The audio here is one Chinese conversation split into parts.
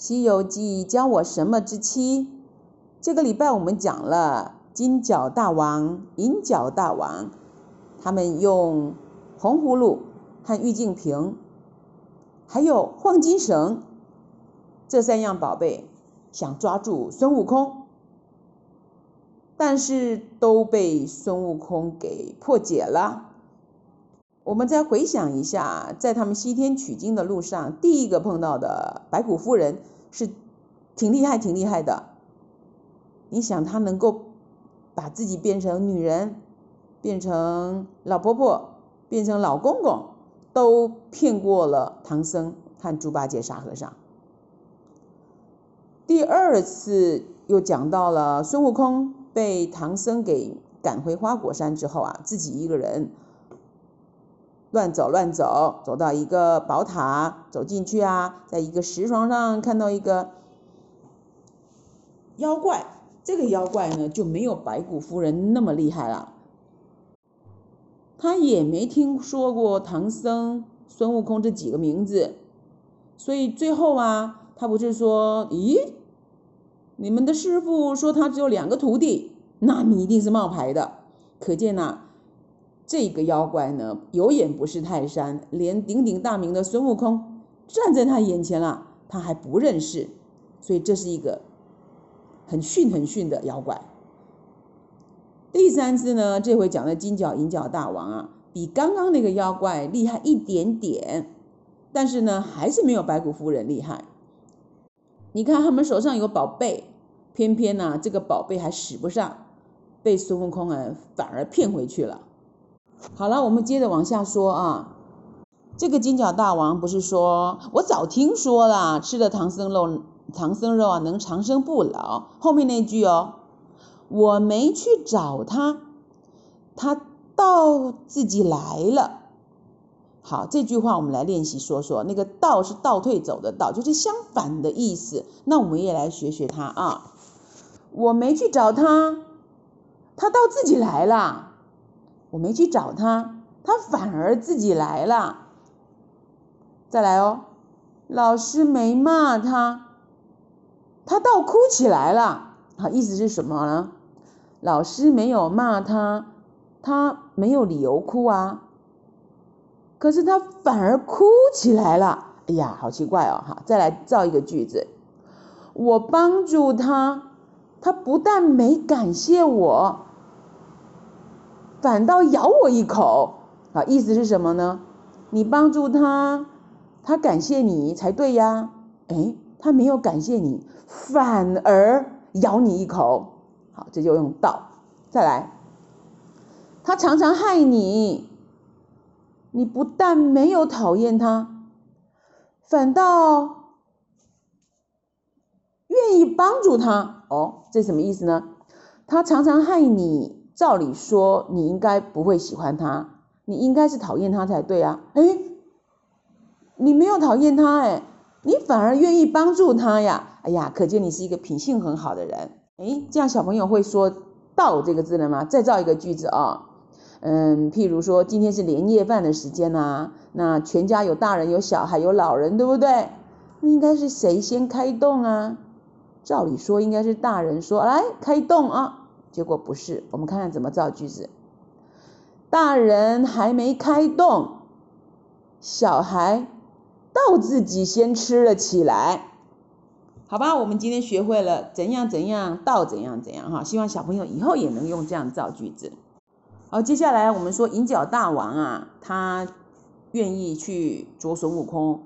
西游记教我什么之七，这个礼拜我们讲了金角大王、银角大王，他们用红葫芦和玉净瓶，还有黄金绳。这三样宝贝，想抓住孙悟空，但是都被孙悟空给破解了。我们再回想一下，在他们西天取经的路上，第一个碰到的白骨夫人是挺厉害、挺厉害的。你想，她能够把自己变成女人，变成老婆婆，变成老公公，都骗过了唐僧和猪八戒沙和尚。第二次又讲到了孙悟空被唐僧给赶回花果山之后啊，自己一个人。乱走乱走，走到一个宝塔，走进去啊，在一个石床上看到一个妖怪。这个妖怪呢，就没有白骨夫人那么厉害了。他也没听说过唐僧、孙悟空这几个名字，所以最后啊，他不是说：“咦，你们的师傅说他只有两个徒弟，那你一定是冒牌的。”可见呐。这个妖怪呢，有眼不识泰山，连鼎鼎大名的孙悟空站在他眼前了，他还不认识，所以这是一个很逊很逊的妖怪。第三次呢，这回讲的金角银角大王啊，比刚刚那个妖怪厉害一点点，但是呢，还是没有白骨夫人厉害。你看他们手上有宝贝，偏偏呢，这个宝贝还使不上，被孙悟空啊反而骗回去了。好了，我们接着往下说啊。这个金角大王不是说，我早听说了，吃了唐僧肉，唐僧肉啊能长生不老。后面那句哦，我没去找他，他倒自己来了。好，这句话我们来练习说说。那个倒是倒退走的倒，就是相反的意思。那我们也来学学他啊。我没去找他，他倒自己来了。我没去找他，他反而自己来了。再来哦，老师没骂他，他倒哭起来了。好，意思是什么呢？老师没有骂他，他没有理由哭啊。可是他反而哭起来了。哎呀，好奇怪哦！哈，再来造一个句子。我帮助他，他不但没感谢我。反倒咬我一口，啊，意思是什么呢？你帮助他，他感谢你才对呀。哎，他没有感谢你，反而咬你一口。好，这就用道。再来，他常常害你，你不但没有讨厌他，反倒愿意帮助他。哦，这什么意思呢？他常常害你。照理说，你应该不会喜欢他，你应该是讨厌他才对啊。哎，你没有讨厌他，哎，你反而愿意帮助他呀。哎呀，可见你是一个品性很好的人。哎，这样小朋友会说“到”这个字了吗？再造一个句子啊、哦。嗯，譬如说今天是年夜饭的时间呐、那全家有大人、有小孩、有老人，对不对？那应该是谁先开动啊？照理说应该是大人说来开动啊。结果不是，我们看看怎么造句子。大人还没开动，小孩倒自己先吃了起来。好吧，我们今天学会了怎样怎样倒怎样怎样哈，希望小朋友以后也能用这样造句子。好，接下来我们说银角大王啊，他愿意去捉孙悟空，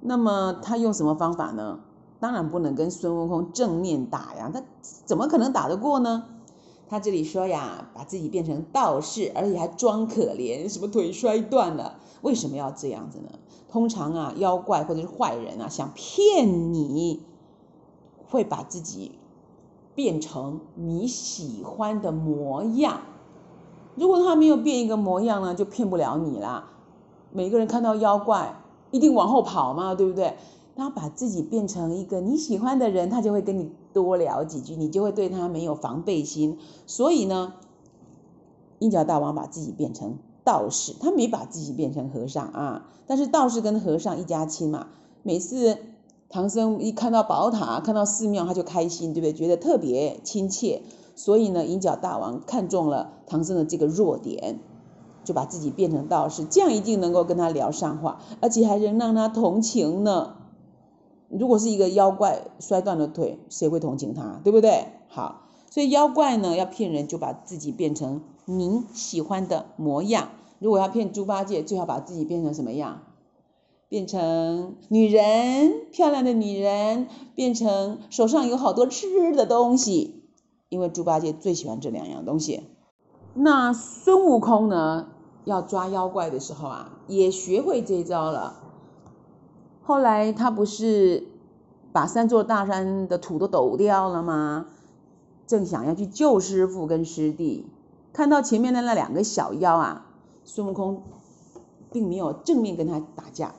那么他用什么方法呢？当然不能跟孙悟空正面打呀，他怎么可能打得过呢？他这里说呀，把自己变成道士，而且还装可怜，什么腿摔断了，为什么要这样子呢？通常啊，妖怪或者是坏人啊，想骗你，会把自己变成你喜欢的模样。如果他没有变一个模样呢，就骗不了你啦。每个人看到妖怪，一定往后跑嘛，对不对？他把自己变成一个你喜欢的人，他就会跟你多聊几句，你就会对他没有防备心。所以呢，银角大王把自己变成道士，他没把自己变成和尚啊。但是道士跟和尚一家亲嘛，每次唐僧一看到宝塔，看到寺庙，他就开心，对不对？觉得特别亲切。所以呢，银角大王看中了唐僧的这个弱点，就把自己变成道士，这样一定能够跟他聊上话，而且还能让他同情呢。如果是一个妖怪摔断了腿，谁会同情他？对不对？好，所以妖怪呢要骗人，就把自己变成您喜欢的模样。如果要骗猪八戒，最好把自己变成什么样？变成女人，漂亮的女人，变成手上有好多吃的东西。因为猪八戒最喜欢这两样东西。那孙悟空呢，要抓妖怪的时候啊，也学会这招了。后来他不是把三座大山的土都抖掉了吗？正想要去救师傅跟师弟，看到前面的那两个小妖啊，孙悟空并没有正面跟他打架，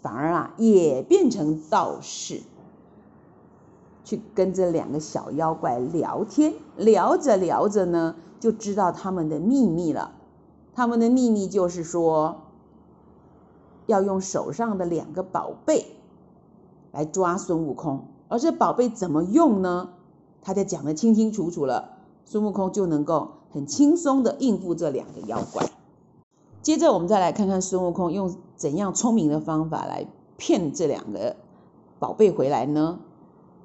反而啊也变成道士。去跟这两个小妖怪聊天，聊着聊着呢，就知道他们的秘密了。他们的秘密就是说，要用手上的两个宝贝来抓孙悟空。而这宝贝怎么用呢？他就讲得清清楚楚了，孙悟空就能够很轻松的应付这两个妖怪。接着我们再来看看孙悟空用怎样聪明的方法来骗这两个宝贝回来呢？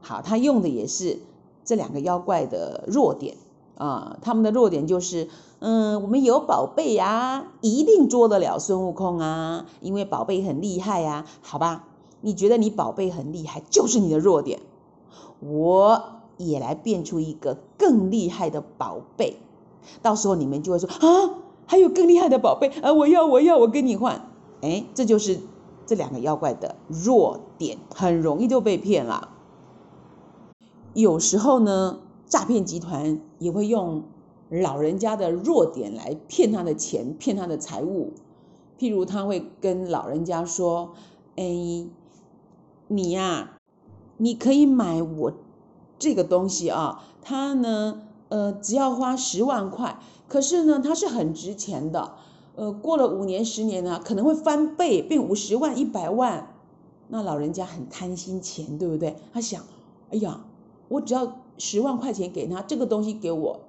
好，他用的也是这两个妖怪的弱点啊，他们的弱点就是，嗯，我们有宝贝呀，一定捉得了孙悟空啊，因为宝贝很厉害呀，好吧？你觉得你宝贝很厉害，就是你的弱点，我也来变出一个更厉害的宝贝，到时候你们就会说啊，还有更厉害的宝贝啊，我要，我要，我跟你换，哎，这就是这两个妖怪的弱点，很容易就被骗了。有时候呢，诈骗集团也会用老人家的弱点来骗他的钱，骗他的财物。譬如他会跟老人家说：“哎，你呀，你可以买我这个东西啊，它呢，呃，只要花十万块，可是呢，它是很值钱的。呃，过了五年、十年呢，可能会翻倍，变五十万、一百万。那老人家很贪心钱，对不对？他想，哎呀。”我只要十万块钱给他，这个东西给我，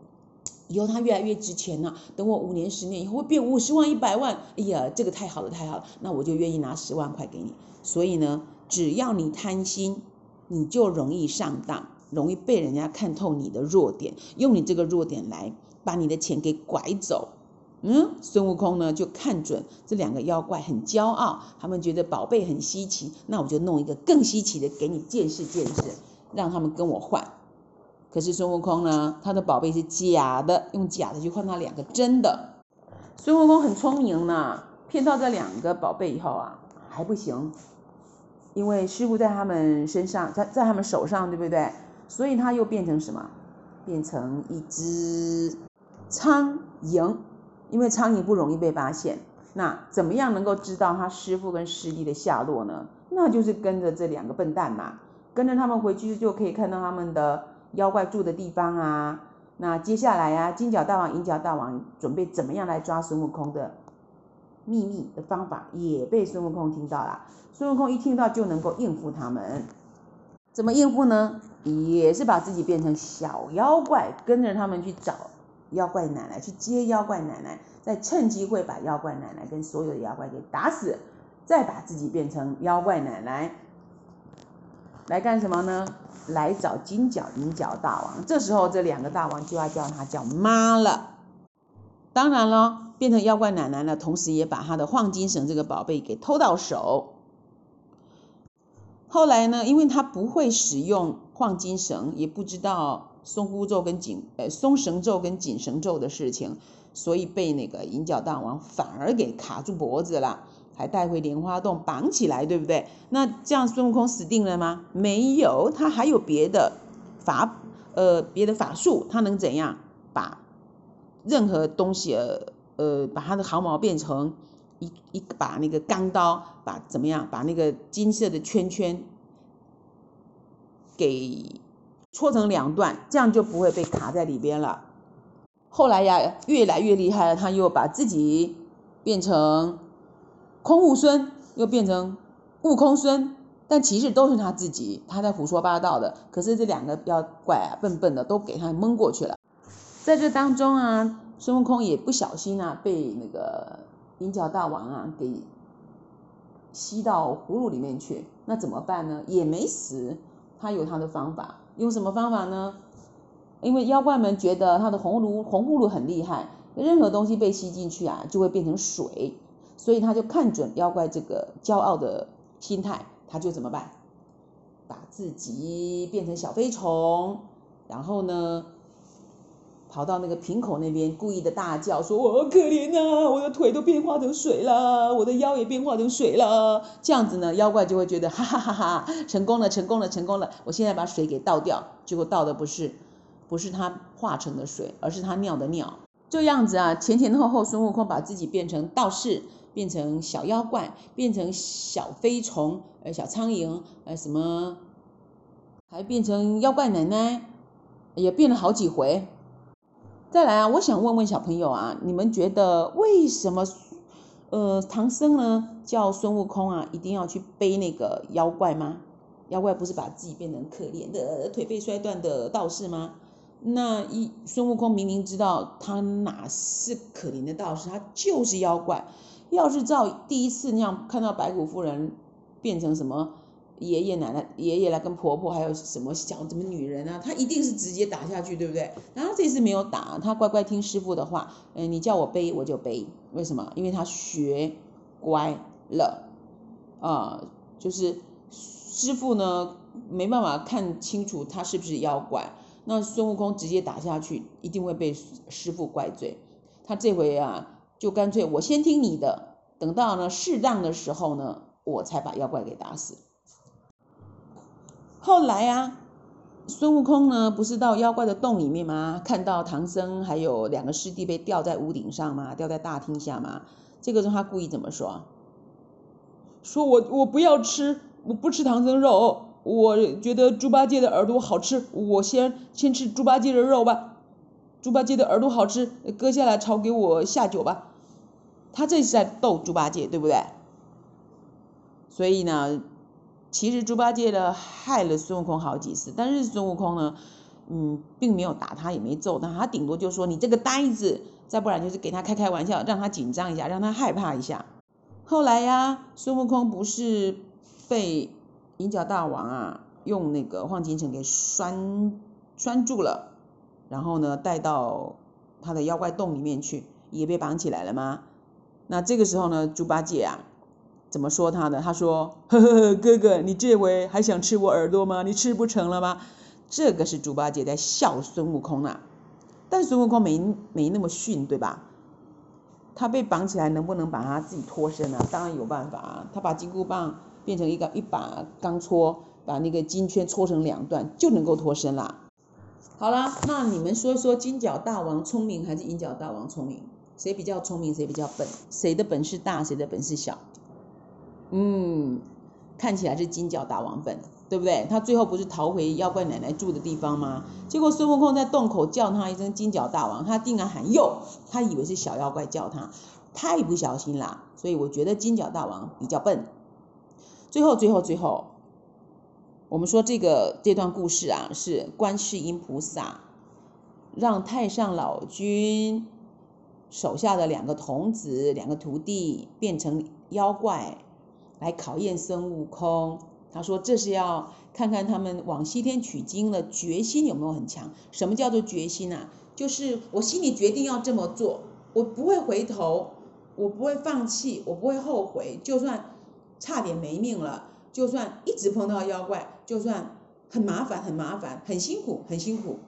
以后他越来越值钱了。等我五年、十年以后会变五十万、一百万，哎呀，这个太好了，太好了，那我就愿意拿十万块给你。所以呢，只要你贪心，你就容易上当，容易被人家看透你的弱点，用你这个弱点来把你的钱给拐走。嗯，孙悟空呢就看准这两个妖怪很骄傲，他们觉得宝贝很稀奇，那我就弄一个更稀奇的给你见识见识。让他们跟我换，可是孙悟空呢，他的宝贝是假的，用假的去换他两个真的。孙悟空很聪明呢，骗到这两个宝贝以后啊，还不行，因为师傅在他们身上，在在他们手上，对不对？所以他又变成什么？变成一只苍蝇，因为苍蝇不容易被发现。那怎么样能够知道他师傅跟师弟的下落呢？那就是跟着这两个笨蛋嘛。跟着他们回去就可以看到他们的妖怪住的地方啊。那接下来啊，金角大王、银角大王准备怎么样来抓孙悟空的秘密的方法也被孙悟空听到了。孙悟空一听到就能够应付他们。怎么应付呢？也是把自己变成小妖怪，跟着他们去找妖怪奶奶，去接妖怪奶奶，再趁机会把妖怪奶奶跟所有的妖怪给打死，再把自己变成妖怪奶奶。来干什么呢？来找金角银角大王。这时候这两个大王就要叫他叫妈了。当然了，变成妖怪奶奶了，同时也把他的黄金绳这个宝贝给偷到手。后来呢，因为他不会使用黄金绳，也不知道松箍咒跟紧呃松绳咒跟紧绳咒的事情，所以被那个银角大王反而给卡住脖子了。还带回莲花洞绑起来，对不对？那这样孙悟空死定了吗？没有，他还有别的法，呃，别的法术，他能怎样把任何东西，呃，呃，把他的毫毛变成一一把那个钢刀，把怎么样，把那个金色的圈圈给戳成两段，这样就不会被卡在里边了。后来呀，越来越厉害了，他又把自己变成。空悟孙又变成悟空孙，但其实都是他自己，他在胡说八道的。可是这两个妖怪啊，笨笨的都给他蒙过去了。在这当中啊，孙悟空也不小心啊，被那个银角大王啊给吸到葫芦里面去。那怎么办呢？也没死，他有他的方法。用什么方法呢？因为妖怪们觉得他的红炉红葫芦很厉害，任何东西被吸进去啊，就会变成水。所以他就看准妖怪这个骄傲的心态。他就怎么办？把自己变成小飞虫，然后呢，跑到那个瓶口那边，故意的大叫说：“我可怜呐，我的腿都变化成水了，我的腰也变化成水了。”这样子呢，妖怪就会觉得哈哈哈哈，成功了，成功了，成功了！我现在把水给倒掉，结果倒的不是不是他化成的水，而是他尿的尿。这样子啊，前前后后，孙悟空把自己变成道士。变成小妖怪，变成小飞虫，呃，小苍蝇，呃，什么，还变成妖怪奶奶，也变了好几回。再来啊，我想问问小朋友啊，你们觉得为什么，呃，唐僧呢叫孙悟空啊，一定要去背那个妖怪吗？妖怪不是把自己变成可怜的腿被摔断的道士吗？那一孙悟空明明知道他哪是可怜的道士，他就是妖怪。要是照第一次那样看到白骨夫人变成什么爷爷奶奶、爷爷来跟婆婆，还有什么小什么女人啊，他一定是直接打下去，对不对？然后这次没有打，他乖乖听师傅的话，嗯，你叫我背我就背，为什么？因为他学乖了啊，就是师傅呢没办法看清楚他是不是妖怪，那孙悟空直接打下去，一定会被师傅怪罪。他这回啊。就干脆我先听你的，等到呢适当的时候呢，我才把妖怪给打死。后来啊，孙悟空呢不是到妖怪的洞里面吗？看到唐僧还有两个师弟被吊在屋顶上吗？吊在大厅下吗？这个时候他故意怎么说？说我我不要吃，我不吃唐僧肉，我觉得猪八戒的耳朵好吃，我先先吃猪八戒的肉吧。猪八戒的耳朵好吃，割下来炒给我下酒吧。他这是在逗猪八戒，对不对？所以呢，其实猪八戒呢害了孙悟空好几次，但是孙悟空呢，嗯，并没有打他，也没揍他，他顶多就说你这个呆子，再不然就是给他开开玩笑，让他紧张一下，让他害怕一下。后来呀，孙悟空不是被银角大王啊用那个黄金绳给拴拴住了。然后呢，带到他的妖怪洞里面去，也被绑起来了吗？那这个时候呢，猪八戒啊，怎么说他的？他说：“呵呵呵，哥哥，你这回还想吃我耳朵吗？你吃不成了吗？”这个是猪八戒在笑孙悟空啊。但孙悟空没没那么逊，对吧？他被绑起来，能不能把他自己脱身啊？当然有办法啊。他把金箍棒变成一个一把钢戳，把那个金圈戳成两段，就能够脱身了。好了，那你们说说金角大王聪明还是银角大王聪明？谁比较聪明，谁比较笨？谁的本事大，谁的本事小？嗯，看起来是金角大王笨，对不对？他最后不是逃回妖怪奶奶住的地方吗？结果孙悟空在洞口叫他一声金角大王，他竟然喊哟，他以为是小妖怪叫他，太不小心啦。所以我觉得金角大王比较笨。最后，最后，最后。我们说这个这段故事啊，是观世音菩萨让太上老君手下的两个童子、两个徒弟变成妖怪来考验孙悟空。他说这是要看看他们往西天取经的决心有没有很强。什么叫做决心啊？就是我心里决定要这么做，我不会回头，我不会放弃，我不会后悔，就算差点没命了。就算一直碰到妖怪，就算很麻烦、很麻烦、很辛苦、很辛苦，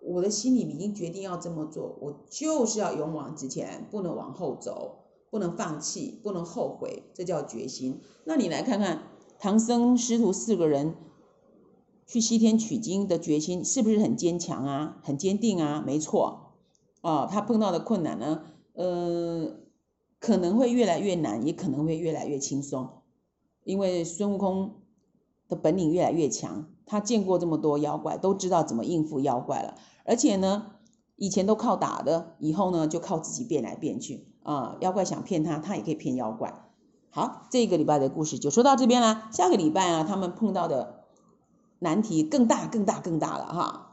我的心里已经决定要这么做，我就是要勇往直前，不能往后走，不能放弃，不能后悔，这叫决心。那你来看看唐僧师徒四个人去西天取经的决心是不是很坚强啊？很坚定啊？没错，哦，他碰到的困难呢，呃，可能会越来越难，也可能会越来越轻松。因为孙悟空的本领越来越强，他见过这么多妖怪，都知道怎么应付妖怪了。而且呢，以前都靠打的，以后呢就靠自己变来变去啊。妖怪想骗他，他也可以骗妖怪。好，这个礼拜的故事就说到这边啦。下个礼拜啊，他们碰到的难题更大、更大、更大了哈。